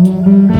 Mm-hmm.